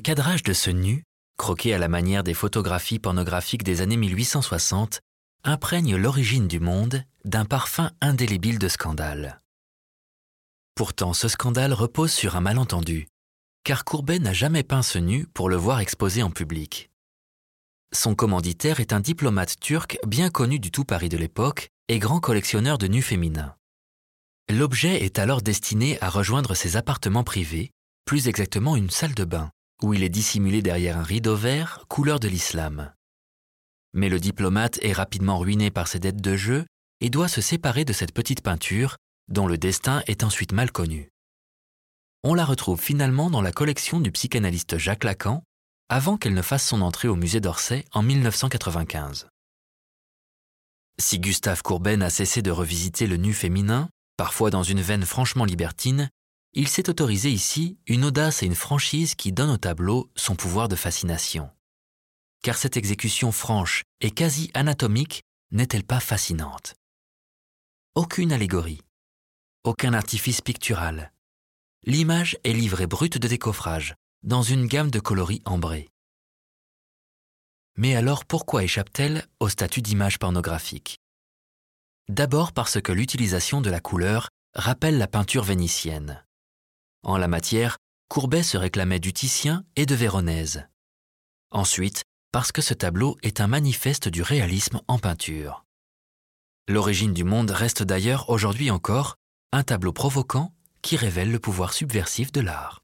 cadrage de ce nu, croqué à la manière des photographies pornographiques des années 1860, imprègne l'origine du monde d'un parfum indélébile de scandale. Pourtant, ce scandale repose sur un malentendu, car Courbet n'a jamais peint ce nu pour le voir exposé en public. Son commanditaire est un diplomate turc bien connu du tout Paris de l'époque et grand collectionneur de nus féminins. L'objet est alors destiné à rejoindre ses appartements privés, plus exactement une salle de bain, où il est dissimulé derrière un rideau vert couleur de l'islam. Mais le diplomate est rapidement ruiné par ses dettes de jeu et doit se séparer de cette petite peinture, dont le destin est ensuite mal connu. On la retrouve finalement dans la collection du psychanalyste Jacques Lacan, avant qu'elle ne fasse son entrée au musée d'Orsay en 1995. Si Gustave Courbet n'a cessé de revisiter le nu féminin, parfois dans une veine franchement libertine, il s'est autorisé ici une audace et une franchise qui donnent au tableau son pouvoir de fascination. Car cette exécution franche et quasi anatomique n'est-elle pas fascinante? Aucune allégorie, aucun artifice pictural. L'image est livrée brute de décoffrage, dans une gamme de coloris ambrés. Mais alors pourquoi échappe-t-elle au statut d'image pornographique? D'abord parce que l'utilisation de la couleur rappelle la peinture vénitienne. En la matière, Courbet se réclamait du Titien et de Véronèse. Ensuite, parce que ce tableau est un manifeste du réalisme en peinture. L'origine du monde reste d'ailleurs aujourd'hui encore un tableau provoquant qui révèle le pouvoir subversif de l'art.